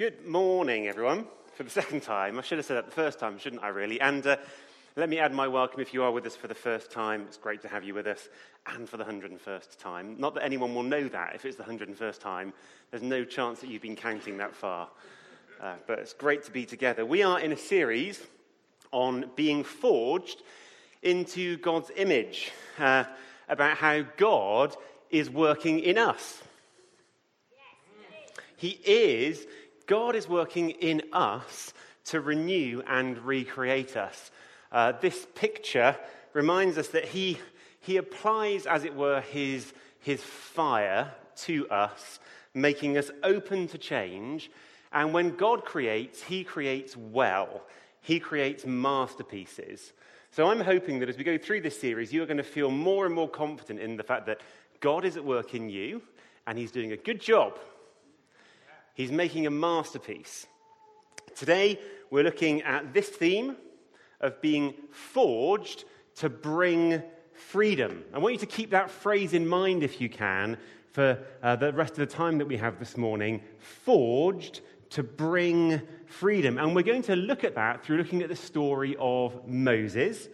Good morning, everyone. For the second time, I should have said that the first time, shouldn't I, really? And uh, let me add my welcome if you are with us for the first time. It's great to have you with us, and for the 101st time. Not that anyone will know that if it's the 101st time, there's no chance that you've been counting that far. Uh, but it's great to be together. We are in a series on being forged into God's image, uh, about how God is working in us. He is, God is working in us to renew and recreate us. Uh, this picture reminds us that he, he applies, as it were, his, his fire to us, making us open to change. And when God creates, he creates well, he creates masterpieces. So I'm hoping that as we go through this series, you are going to feel more and more confident in the fact that God is at work in you and he's doing a good job. He's making a masterpiece. Today, we're looking at this theme of being forged to bring freedom. I want you to keep that phrase in mind if you can for uh, the rest of the time that we have this morning. Forged to bring freedom. And we're going to look at that through looking at the story of Moses,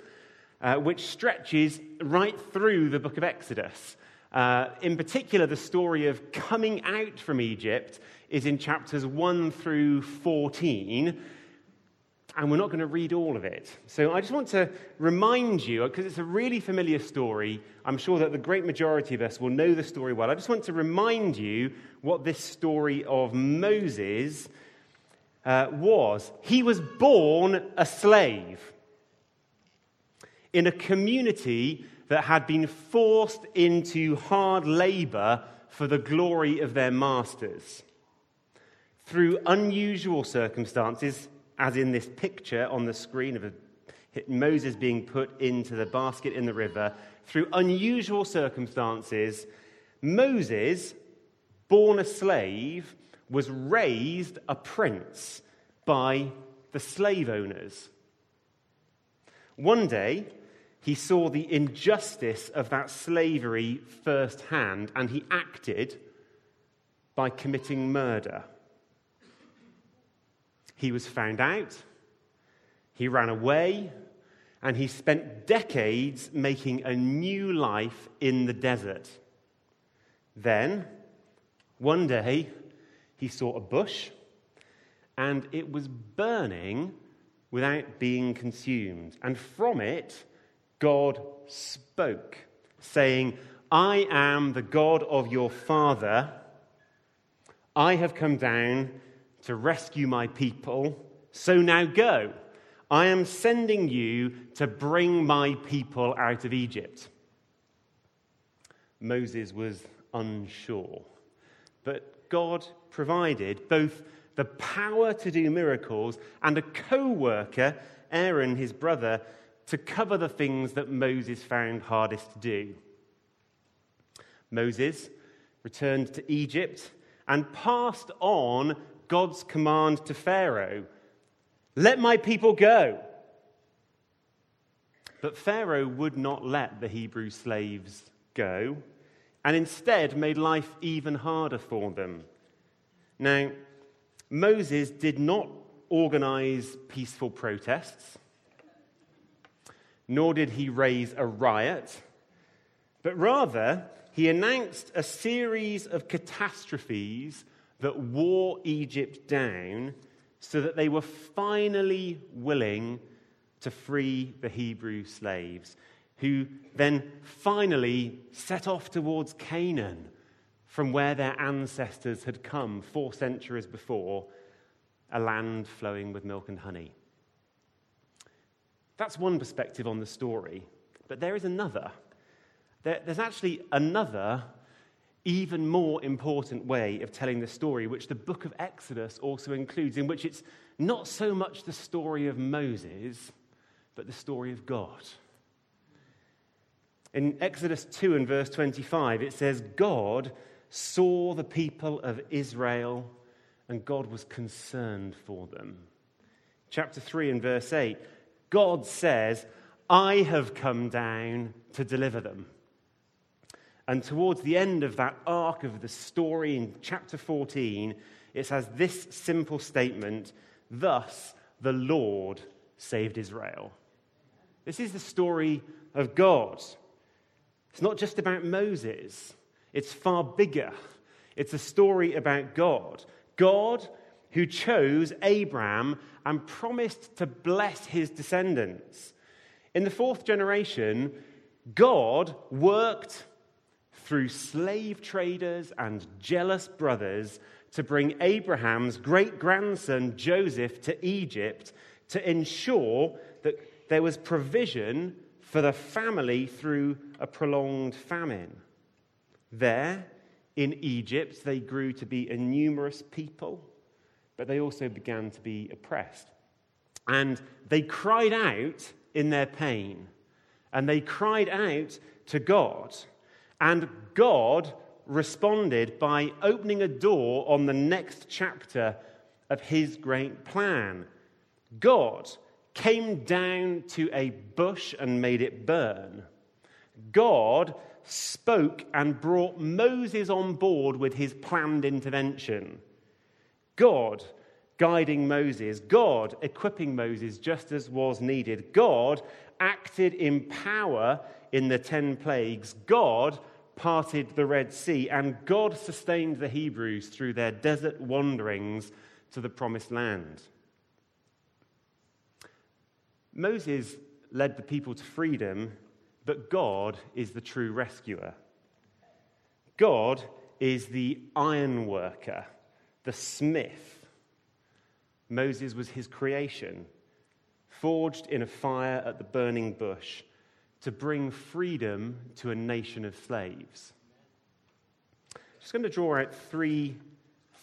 uh, which stretches right through the book of Exodus. Uh, in particular, the story of coming out from Egypt is in chapters 1 through 14. And we're not going to read all of it. So I just want to remind you, because it's a really familiar story. I'm sure that the great majority of us will know the story well. I just want to remind you what this story of Moses uh, was. He was born a slave in a community that had been forced into hard labor for the glory of their masters. Through unusual circumstances, as in this picture on the screen of a, Moses being put into the basket in the river, through unusual circumstances, Moses, born a slave, was raised a prince by the slave owners. One day, he saw the injustice of that slavery firsthand and he acted by committing murder. He was found out, he ran away, and he spent decades making a new life in the desert. Then, one day, he saw a bush and it was burning without being consumed. And from it, God spoke, saying, I am the God of your father. I have come down to rescue my people. So now go. I am sending you to bring my people out of Egypt. Moses was unsure. But God provided both the power to do miracles and a co worker, Aaron, his brother, to cover the things that Moses found hardest to do. Moses returned to Egypt and passed on God's command to Pharaoh let my people go. But Pharaoh would not let the Hebrew slaves go and instead made life even harder for them. Now, Moses did not organize peaceful protests, nor did he raise a riot, but rather he announced a series of catastrophes that wore Egypt down so that they were finally willing to free the Hebrew slaves, who then finally set off towards Canaan from where their ancestors had come four centuries before, a land flowing with milk and honey. That's one perspective on the story, but there is another. There, there's actually another even more important way of telling the story, which the book of Exodus also includes, in which it's not so much the story of Moses, but the story of God. In Exodus 2 and verse 25, it says, God saw the people of Israel and God was concerned for them. Chapter 3 and verse 8, God says, I have come down to deliver them. And towards the end of that arc of the story in chapter 14, it has this simple statement Thus the Lord saved Israel. This is the story of God. It's not just about Moses, it's far bigger. It's a story about God. God who chose Abraham and promised to bless his descendants. In the fourth generation, God worked through slave traders and jealous brothers to bring Abraham's great grandson Joseph to Egypt to ensure that there was provision for the family through a prolonged famine. There, in Egypt, they grew to be a numerous people, but they also began to be oppressed. And they cried out in their pain, and they cried out to God. And God responded by opening a door on the next chapter of his great plan. God came down to a bush and made it burn. God spoke and brought Moses on board with his planned intervention. God guiding Moses, God equipping Moses just as was needed. God acted in power in the ten plagues. God parted the Red Sea, and God sustained the Hebrews through their desert wanderings to the promised land. Moses led the people to freedom, but God is the true rescuer. God is the iron worker, the smith. Moses was his creation, forged in a fire at the burning bush to bring freedom to a nation of slaves. I'm just going to draw out three,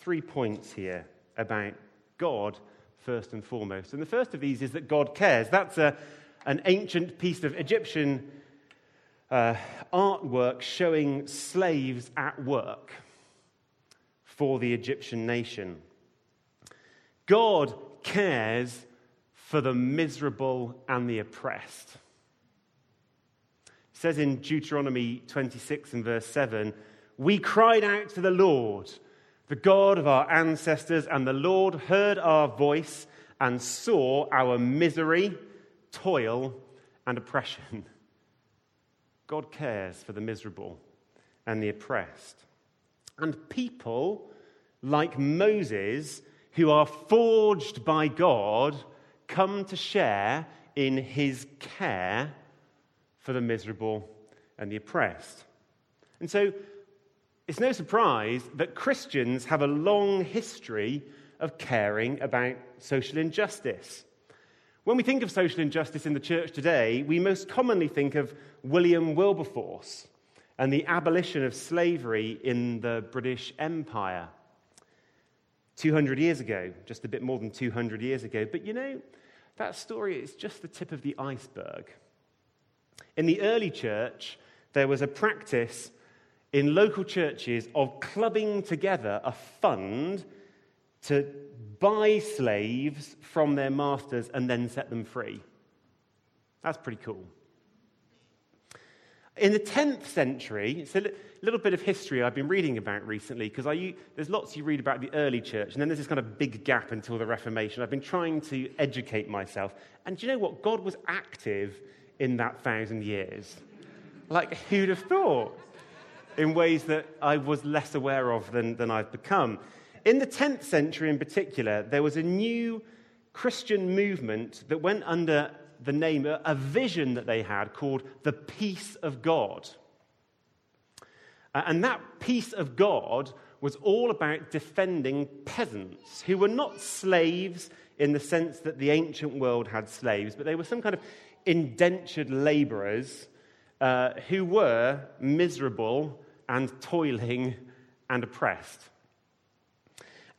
three points here about God first and foremost. And the first of these is that God cares. That's a, an ancient piece of Egyptian uh, artwork showing slaves at work for the Egyptian nation. God cares for the miserable and the oppressed. Says in Deuteronomy 26 and verse 7 We cried out to the Lord the God of our ancestors, and the Lord heard our voice and saw our misery, toil, and oppression. God cares for the miserable and the oppressed. And people like Moses, who are forged by God, come to share in his care for the miserable and the oppressed. And so it's no surprise that Christians have a long history of caring about social injustice. When we think of social injustice in the church today, we most commonly think of William Wilberforce and the abolition of slavery in the British Empire 200 years ago, just a bit more than 200 years ago. But you know, that story is just the tip of the iceberg. In the early church, there was a practice in local churches of clubbing together a fund to buy slaves from their masters and then set them free. That's pretty cool. In the 10th century, it's a little bit of history I've been reading about recently because there's lots you read about the early church, and then there's this kind of big gap until the Reformation. I've been trying to educate myself. And do you know what? God was active in that thousand years. Like, who'd have thought? in ways that I was less aware of than, than I've become. In the 10th century, in particular, there was a new Christian movement that went under the name, a vision that they had called the peace of God. And that peace of God was all about defending peasants who were not slaves in the sense that the ancient world had slaves, but they were some kind of indentured laborers uh, who were miserable and toiling and oppressed.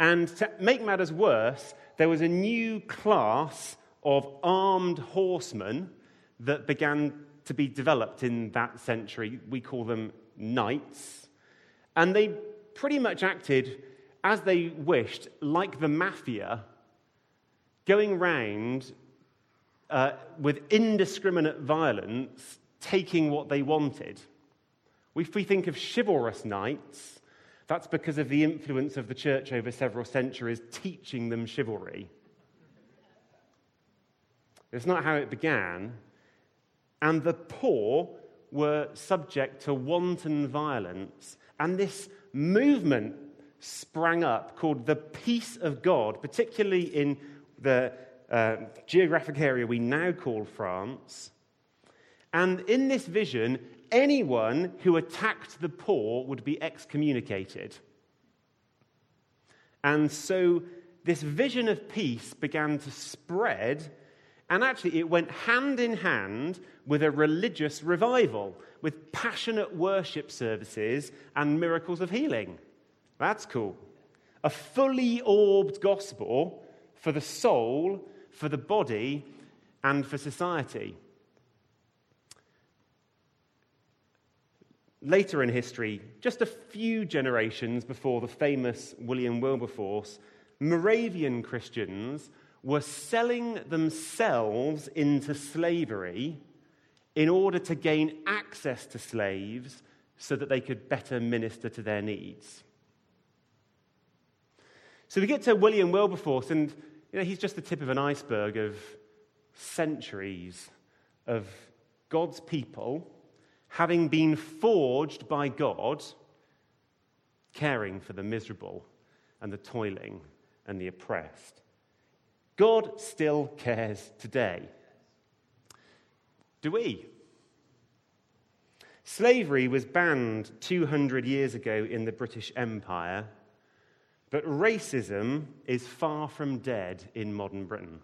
And to make matters worse, there was a new class of armed horsemen that began to be developed in that century. We call them knights. And they pretty much acted as they wished, like the mafia, going round uh, with indiscriminate violence, taking what they wanted. If we think of chivalrous knights, That's because of the influence of the church over several centuries teaching them chivalry. It's not how it began. And the poor were subject to wanton violence. And this movement sprang up called the peace of God, particularly in the uh, geographic area we now call France. And in this vision, anyone who attacked the poor would be excommunicated. And so this vision of peace began to spread, and actually it went hand in hand with a religious revival, with passionate worship services and miracles of healing. That's cool. A fully orbed gospel for the soul, for the body, and for society. Later in history, just a few generations before the famous William Wilberforce, Moravian Christians were selling themselves into slavery in order to gain access to slaves so that they could better minister to their needs. So we get to William Wilberforce, and you know, he's just the tip of an iceberg of centuries of God's people having been forged by God, caring for the miserable and the toiling and the oppressed. God still cares today. Do we? Slavery was banned 200 years ago in the British Empire, but racism is far from dead in modern Britain.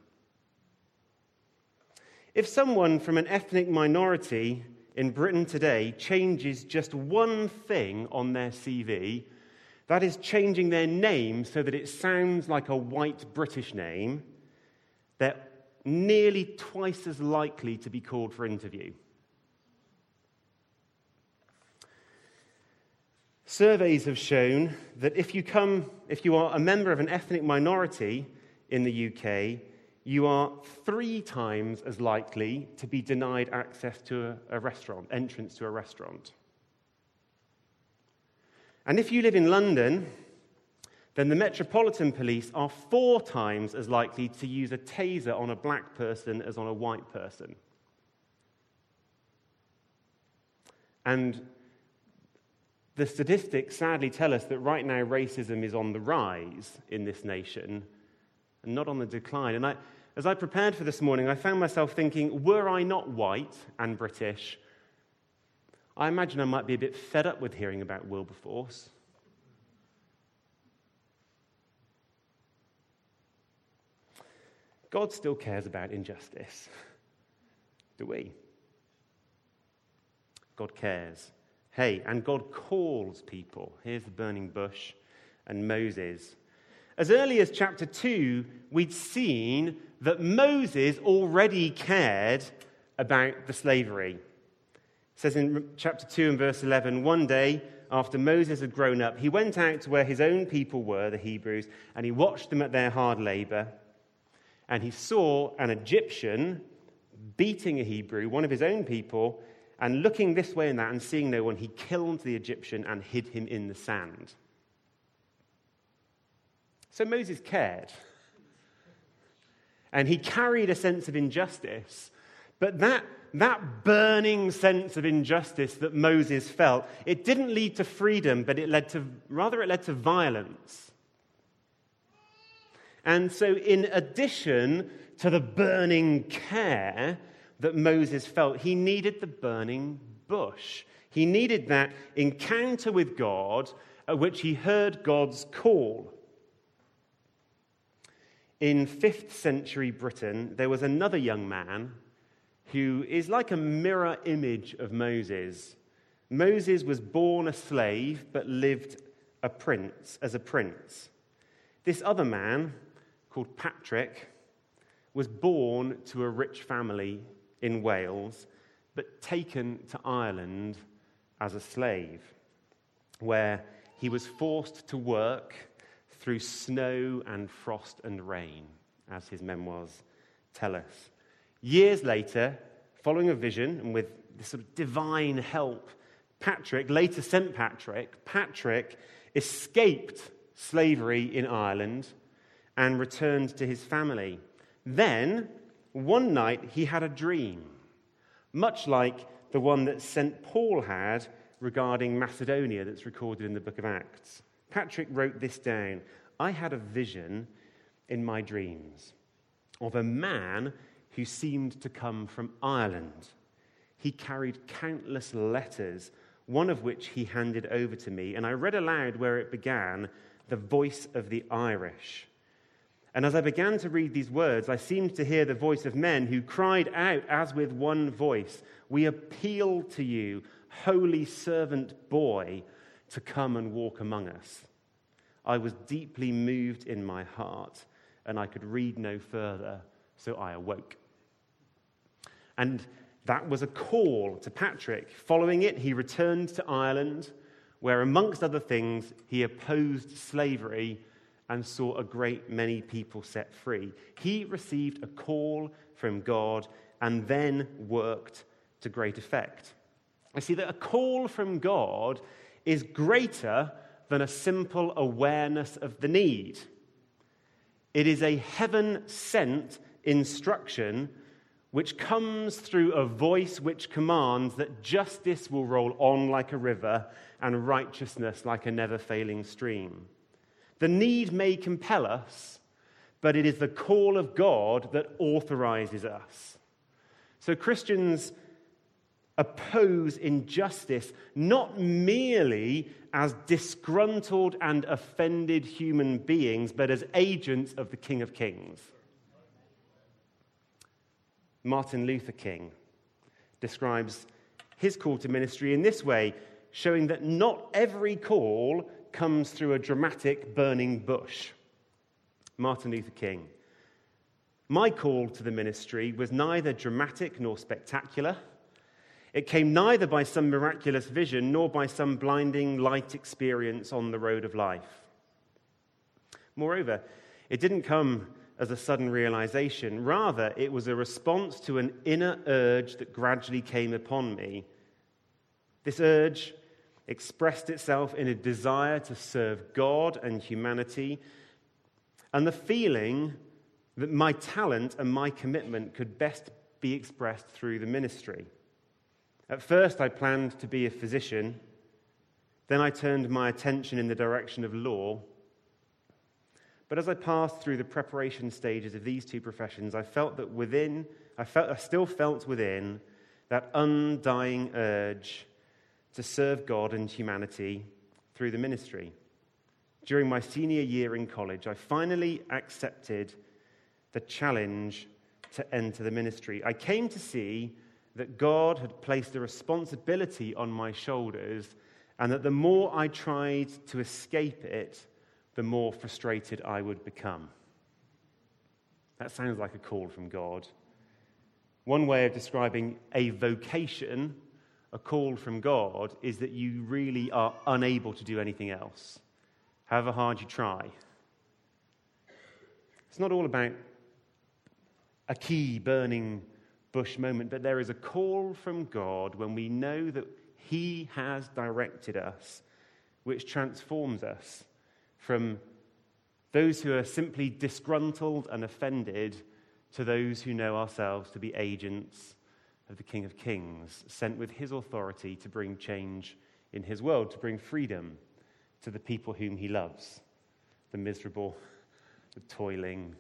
If someone from an ethnic minority in Britain today changes just one thing on their CV, that is changing their name so that it sounds like a white British name, they're nearly twice as likely to be called for interview. Surveys have shown that if you come, if you are a member of an ethnic minority in the UK, you are three times as likely to be denied access to a, a restaurant, entrance to a restaurant. And if you live in London, then the Metropolitan Police are four times as likely to use a taser on a black person as on a white person. And the statistics sadly tell us that right now racism is on the rise in this nation and not on the decline. And I, as I prepared for this morning, I found myself thinking, were I not white and British, I imagine I might be a bit fed up with hearing about Wilberforce. God still cares about injustice. Do we? God cares. Hey, and God calls people. Here's the burning bush and Moses. As early as chapter 2, we'd seen that Moses already cared about the slavery. It says in chapter 2 and verse 11 one day, after Moses had grown up, he went out to where his own people were, the Hebrews, and he watched them at their hard labor. And he saw an Egyptian beating a Hebrew, one of his own people, and looking this way and that and seeing no one, he killed the Egyptian and hid him in the sand. So Moses cared. And he carried a sense of injustice. But that, that burning sense of injustice that Moses felt, it didn't lead to freedom, but it led to, rather, it led to violence. And so, in addition to the burning care that Moses felt, he needed the burning bush. He needed that encounter with God at which he heard God's call in 5th century Britain, there was another young man who is like a mirror image of Moses. Moses was born a slave but lived a prince as a prince. This other man, called Patrick, was born to a rich family in Wales but taken to Ireland as a slave, where he was forced to work through snow and frost and rain, as his memoirs tell us. Years later, following a vision and with this sort of divine help, Patrick, later St. Patrick, Patrick escaped slavery in Ireland and returned to his family. Then, one night, he had a dream, much like the one that St. Paul had regarding Macedonia that's recorded in the book of Acts. Patrick wrote this down I had a vision in my dreams of a man who seemed to come from Ireland. He carried countless letters, one of which he handed over to me, and I read aloud where it began the voice of the Irish. And as I began to read these words, I seemed to hear the voice of men who cried out as with one voice We appeal to you, holy servant boy, to come and walk among us. I was deeply moved in my heart, and I could read no further, so I awoke. And that was a call to Patrick. Following it, he returned to Ireland, where, amongst other things, he opposed slavery and saw a great many people set free. He received a call from God and then worked to great effect. I see that a call from God is greater than a simple awareness of the need. It is a heaven sent instruction which comes through a voice which commands that justice will roll on like a river and righteousness like a never failing stream. The need may compel us, but it is the call of God that authorizes us. So Christians oppose injustice not merely as disgruntled and offended human beings, but as agents of the King of Kings. Martin Luther King describes his call to ministry in this way, showing that not every call comes through a dramatic burning bush. Martin Luther King. My call to the ministry was neither dramatic nor spectacular. It came neither by some miraculous vision nor by some blinding light experience on the road of life. Moreover, it didn't come as a sudden realization. Rather, it was a response to an inner urge that gradually came upon me. This urge expressed itself in a desire to serve God and humanity, and the feeling that my talent and my commitment could best be expressed through the ministry. At first, I planned to be a physician. Then I turned my attention in the direction of law. But as I passed through the preparation stages of these two professions, I felt that within, I, felt, I still felt within that undying urge to serve God and humanity through the ministry. During my senior year in college, I finally accepted the challenge to enter the ministry. I came to see that God had placed a responsibility on my shoulders, and that the more I tried to escape it, the more frustrated I would become. That sounds like a call from God. One way of describing a vocation a call from God is that you really are unable to do anything else, however hard you try. It's not all about a key burning bush moment, but there is a call from God when we know that He has directed us, which transforms us from those who are simply disgruntled and offended to those who know ourselves to be agents of the King of Kings, sent with his authority to bring change in his world, to bring freedom to the people whom he loves the miserable, the toiling,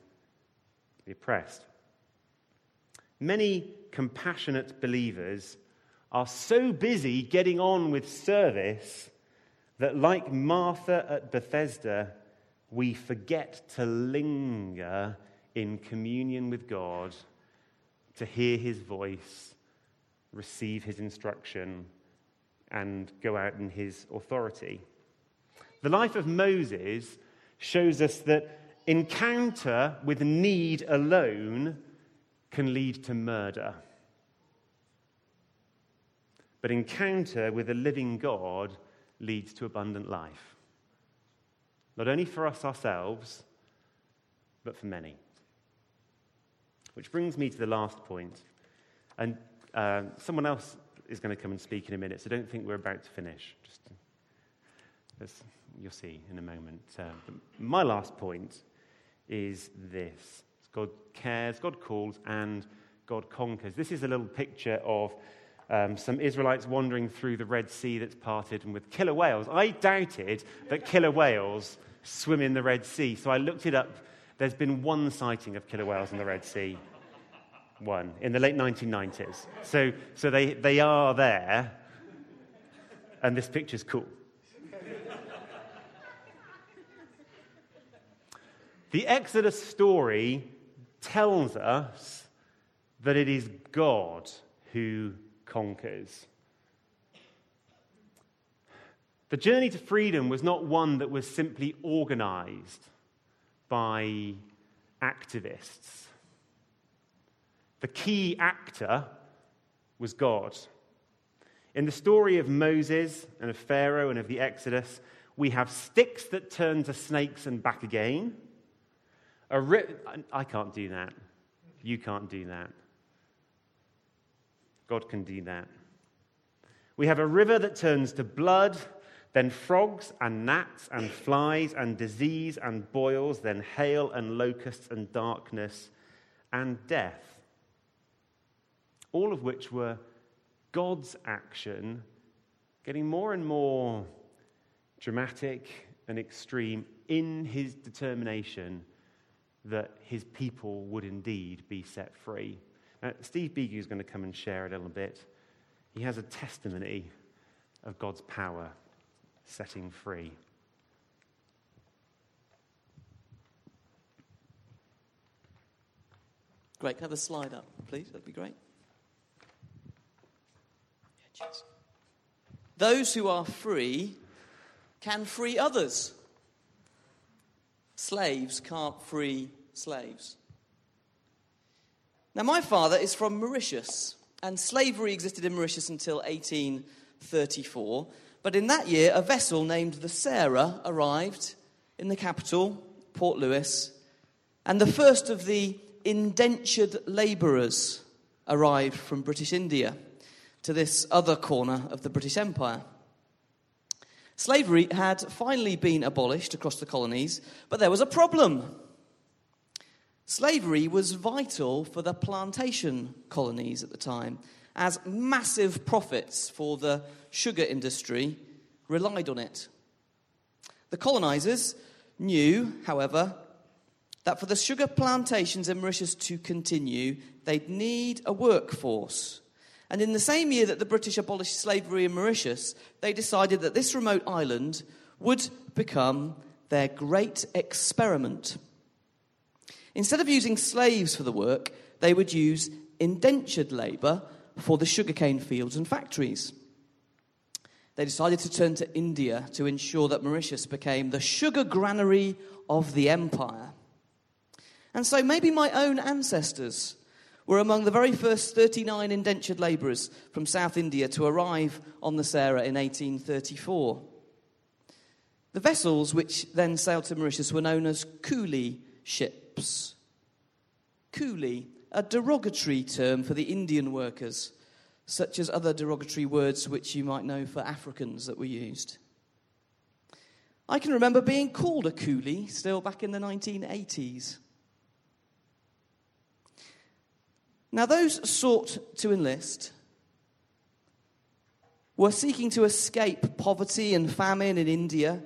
the oppressed. Many compassionate believers are so busy getting on with service that, like Martha at Bethesda, we forget to linger in communion with God, to hear his voice, receive his instruction, and go out in his authority. The life of Moses shows us that encounter with need alone can lead to murder. But encounter with a living God leads to abundant life. Not only for us ourselves, but for many. Which brings me to the last point. And uh, someone else is going to come and speak in a minute, so don't think we're about to finish. Just, as you'll see in a moment. Uh, my last point is this God cares, God calls, and God conquers. This is a little picture of um, some Israelites wandering through the Red Sea that's parted and with killer whales. I doubted that killer whales swim in the Red Sea, so I looked it up. There's been one sighting of killer whales in the Red Sea. One in the late 1990s. So, so they, they are there, and this picture's cool. the Exodus story tells us that it is God who conquers. The journey to freedom was not one that was simply organized by activists. The key actor was God. In the story of Moses and of Pharaoh and of the Exodus, we have sticks that turn to snakes and back again. A ri- I can't do that. You can't do that. God can do that. We have a river that turns to blood, then frogs and gnats and flies and disease and boils, then hail and locusts and darkness and death. All of which were God's action getting more and more dramatic and extreme in his determination that his people would indeed be set free. Now, Steve Bigu is going to come and share a little bit. He has a testimony of God's power setting free. Great. Can I have a slide up, please? That'd be great. Those who are free can free others. Slaves can't free slaves. Now, my father is from Mauritius, and slavery existed in Mauritius until 1834. But in that year, a vessel named the Sarah arrived in the capital, Port Louis, and the first of the indentured labourers arrived from British India to this other corner of the British Empire. Slavery had finally been abolished across the colonies, but there was a problem. Slavery was vital for the plantation colonies at the time, as massive profits for the sugar industry relied on it. The colonizers knew, however, that for the sugar plantations in Mauritius to continue, they'd need a workforce. And in the same year that the British abolished slavery in Mauritius, they decided that this remote island would become their great experiment. Instead of using slaves for the work, they would use indentured labour for the sugarcane fields and factories. They decided to turn to India to ensure that Mauritius became the sugar granary of the empire. And so maybe my own ancestors were among the very first 39 indentured labourers from South India to arrive on the Sarah in 1834. The vessels which then sailed to Mauritius were known as coolie ships ships. Coolie, a derogatory term for the Indian workers, such as other derogatory words which you might know for Africans that were used. I can remember being called a coolie still back in the 1980s. Now, those sought to enlist were seeking to escape poverty and famine in India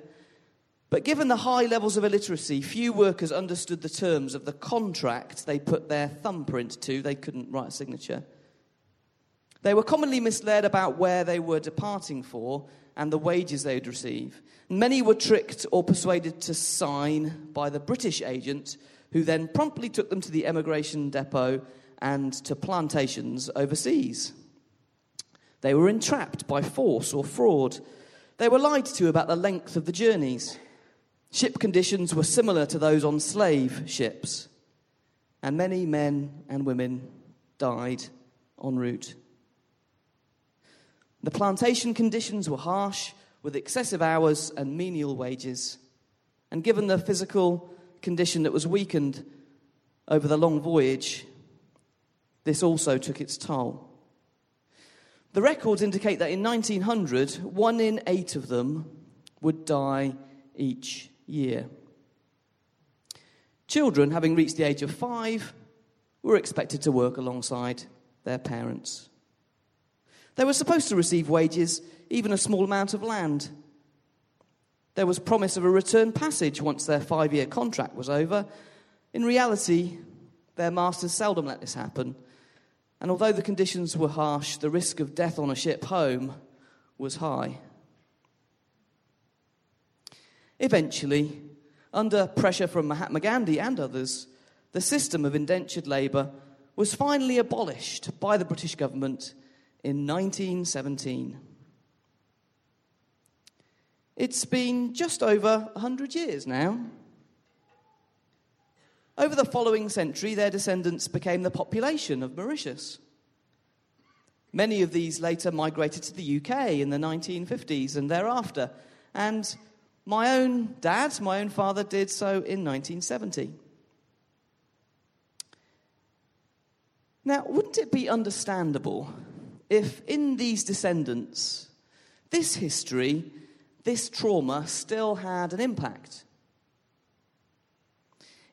but given the high levels of illiteracy, few workers understood the terms of the contract they put their thumbprint to. They couldn't write a signature. They were commonly misled about where they were departing for and the wages they would receive. Many were tricked or persuaded to sign by the British agent, who then promptly took them to the emigration depot and to plantations overseas. They were entrapped by force or fraud. They were lied to about the length of the journeys. Ship conditions were similar to those on slave ships, and many men and women died en route. The plantation conditions were harsh, with excessive hours and menial wages. And given the physical condition that was weakened over the long voyage, this also took its toll. The records indicate that in 1900, one in eight of them would die each year. Children, having reached the age of five, were expected to work alongside their parents. They were supposed to receive wages, even a small amount of land. There was promise of a return passage once their five year contract was over. In reality, their masters seldom let this happen. And although the conditions were harsh, the risk of death on a ship home was high. Eventually, under pressure from Mahatma Gandhi and others, the system of indentured labour was finally abolished by the British government in 1917. It's been just over 100 years now. Over the following century, their descendants became the population of Mauritius. Many of these later migrated to the UK in the 1950s and thereafter, and my own dad, my own father, did so in 1970. Now, wouldn't it be understandable if in these descendants, this history, this trauma still had an impact?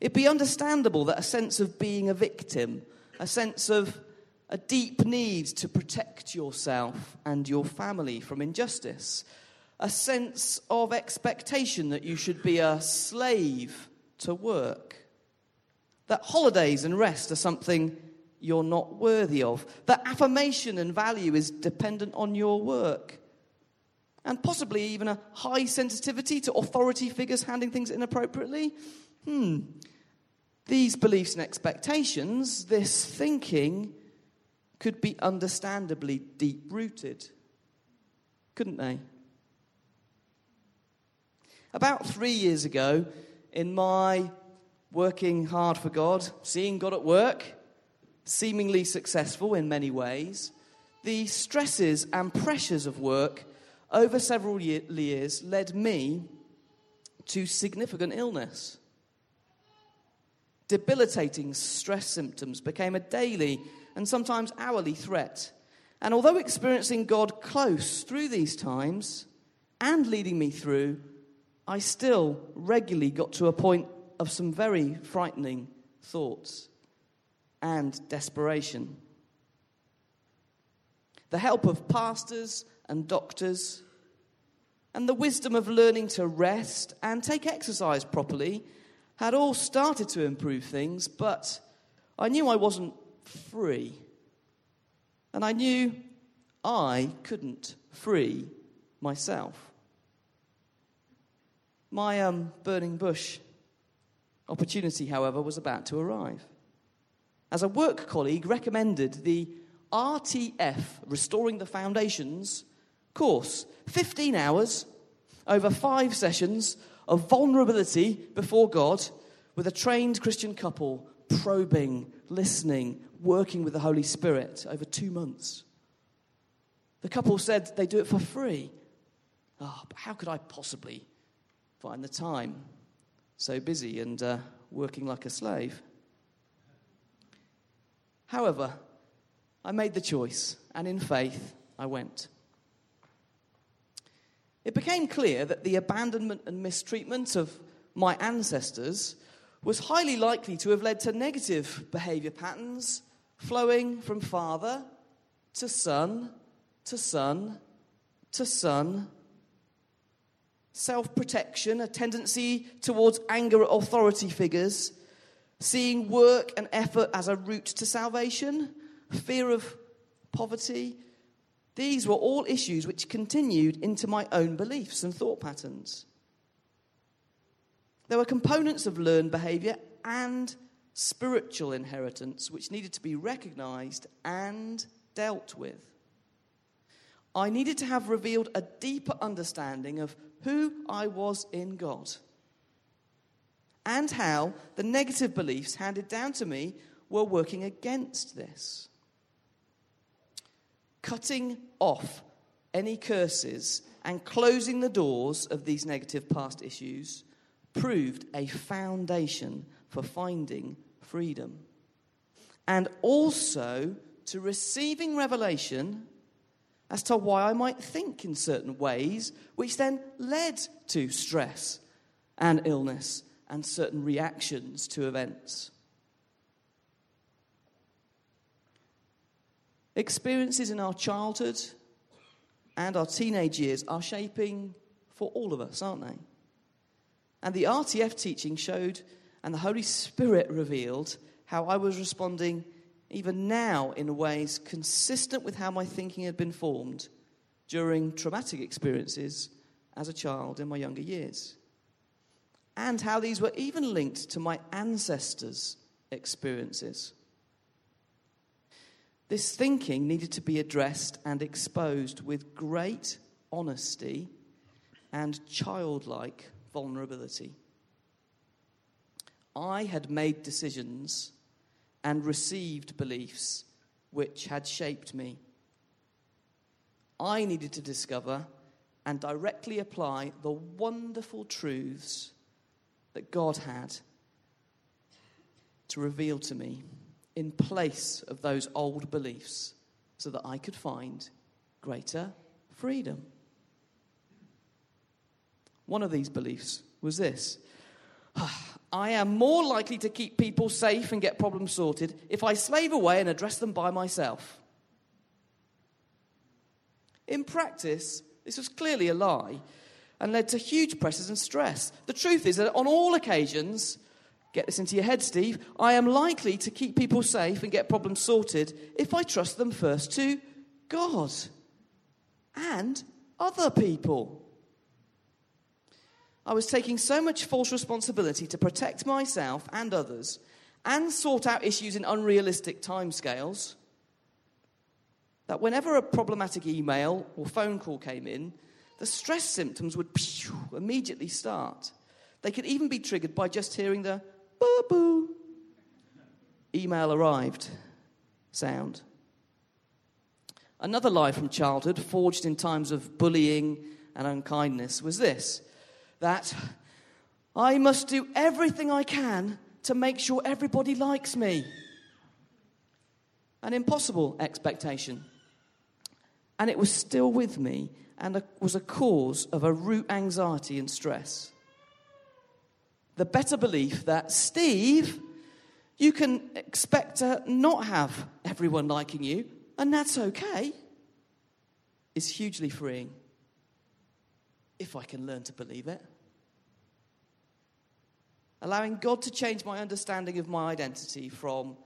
It'd be understandable that a sense of being a victim, a sense of a deep need to protect yourself and your family from injustice, a sense of expectation that you should be a slave to work, that holidays and rest are something you're not worthy of, that affirmation and value is dependent on your work. And possibly even a high sensitivity to authority figures handing things inappropriately. Hmm, these beliefs and expectations, this thinking, could be understandably deep rooted, couldn't they? About three years ago, in my working hard for God, seeing God at work, seemingly successful in many ways, the stresses and pressures of work over several years led me to significant illness. Debilitating stress symptoms became a daily and sometimes hourly threat. And although experiencing God close through these times and leading me through, I still regularly got to a point of some very frightening thoughts and desperation. The help of pastors and doctors, and the wisdom of learning to rest and take exercise properly had all started to improve things, but I knew I wasn't free. And I knew I couldn't free myself. My um, burning bush opportunity, however, was about to arrive. As a work colleague recommended the RTF, Restoring the Foundations course, 15 hours over five sessions of vulnerability before God with a trained Christian couple probing, listening, working with the Holy Spirit over two months. The couple said they do it for free. Oh, but how could I possibly find the time? So busy and uh, working like a slave. However, I made the choice, and in faith, I went. It became clear that the abandonment and mistreatment of my ancestors was highly likely to have led to negative behavior patterns flowing from father to son to son to son. Self protection, a tendency towards anger at authority figures, seeing work and effort as a route to salvation, fear of poverty, these were all issues which continued into my own beliefs and thought patterns. There were components of learned behavior and spiritual inheritance which needed to be recognized and dealt with. I needed to have revealed a deeper understanding of who I was in God and how the negative beliefs handed down to me were working against this cutting off any curses and closing the doors of these negative past issues proved a foundation for finding freedom. And also to receiving revelation as to why I might think in certain ways, which then led to stress and illness and certain reactions to events. Experiences in our childhood and our teenage years are shaping for all of us, aren't they? And the RTF teaching showed, and the Holy Spirit revealed, how I was responding even now in ways consistent with how my thinking had been formed during traumatic experiences as a child in my younger years. And how these were even linked to my ancestors' experiences. This thinking needed to be addressed and exposed with great honesty and childlike vulnerability. I had made decisions and received beliefs which had shaped me. I needed to discover and directly apply the wonderful truths that God had to reveal to me in place of those old beliefs so that I could find greater freedom. One of these beliefs was this I am more likely to keep people safe and get problems sorted if I slave away and address them by myself. In practice, this was clearly a lie and led to huge pressures and stress. The truth is that on all occasions, get this into your head, Steve, I am likely to keep people safe and get problems sorted if I trust them first to God and other people. I was taking so much false responsibility to protect myself and others and sort out issues in unrealistic timescales that whenever a problematic email or phone call came in, the stress symptoms would immediately start. They could even be triggered by just hearing the boo boo email arrived sound. Another lie from childhood, forged in times of bullying and unkindness, was this that I must do everything I can to make sure everybody likes me. An impossible expectation. And it was still with me and was a cause of a root anxiety and stress. The better belief that, Steve, you can expect to not have everyone liking you, and that's okay, is hugely freeing if I can learn to believe it. Allowing God to change my understanding of my identity from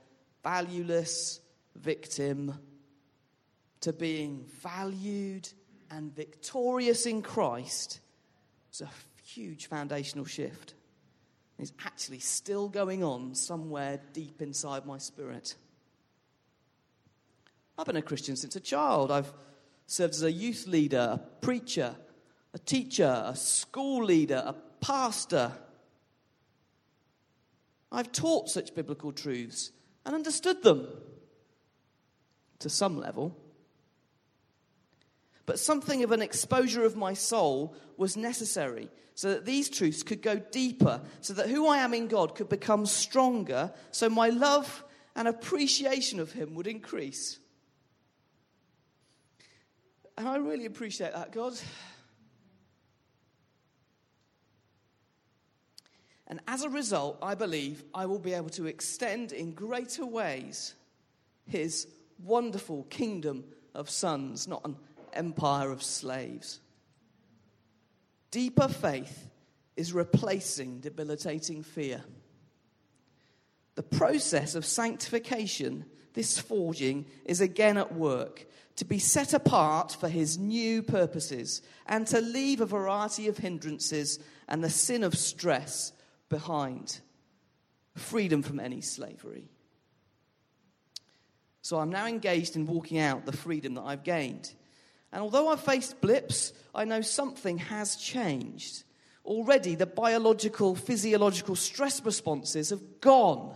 valueless victim to being valued and victorious in Christ is a huge foundational shift. It's actually still going on somewhere deep inside my spirit. I've been a Christian since a child. I've served as a youth leader, a preacher, a teacher, a school leader, a pastor. I've taught such biblical truths and understood them to some level. But something of an exposure of my soul was necessary so that these truths could go deeper, so that who I am in God could become stronger, so my love and appreciation of Him would increase. And I really appreciate that, God. And as a result, I believe I will be able to extend in greater ways his wonderful kingdom of sons, not an empire of slaves. Deeper faith is replacing debilitating fear. The process of sanctification, this forging, is again at work to be set apart for his new purposes and to leave a variety of hindrances and the sin of stress behind freedom from any slavery. So I'm now engaged in walking out the freedom that I've gained. And although I've faced blips, I know something has changed. Already, the biological, physiological stress responses have gone,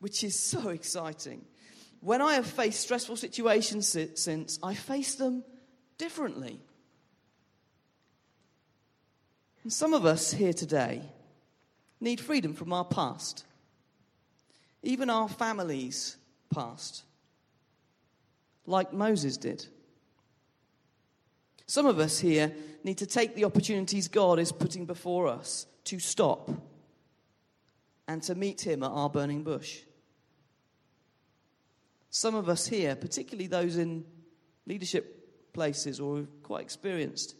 which is so exciting. When I have faced stressful situations since, I face them differently. And some of us here today need freedom from our past, even our family's past. Like Moses did. Some of us here need to take the opportunities God is putting before us to stop and to meet Him at our burning bush. Some of us here, particularly those in leadership places or quite experienced,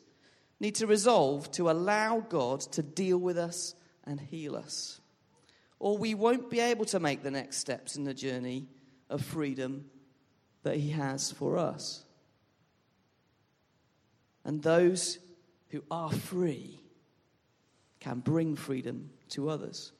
need to resolve to allow God to deal with us and heal us. Or we won't be able to make the next steps in the journey of freedom that He has for us. And those who are free can bring freedom to others.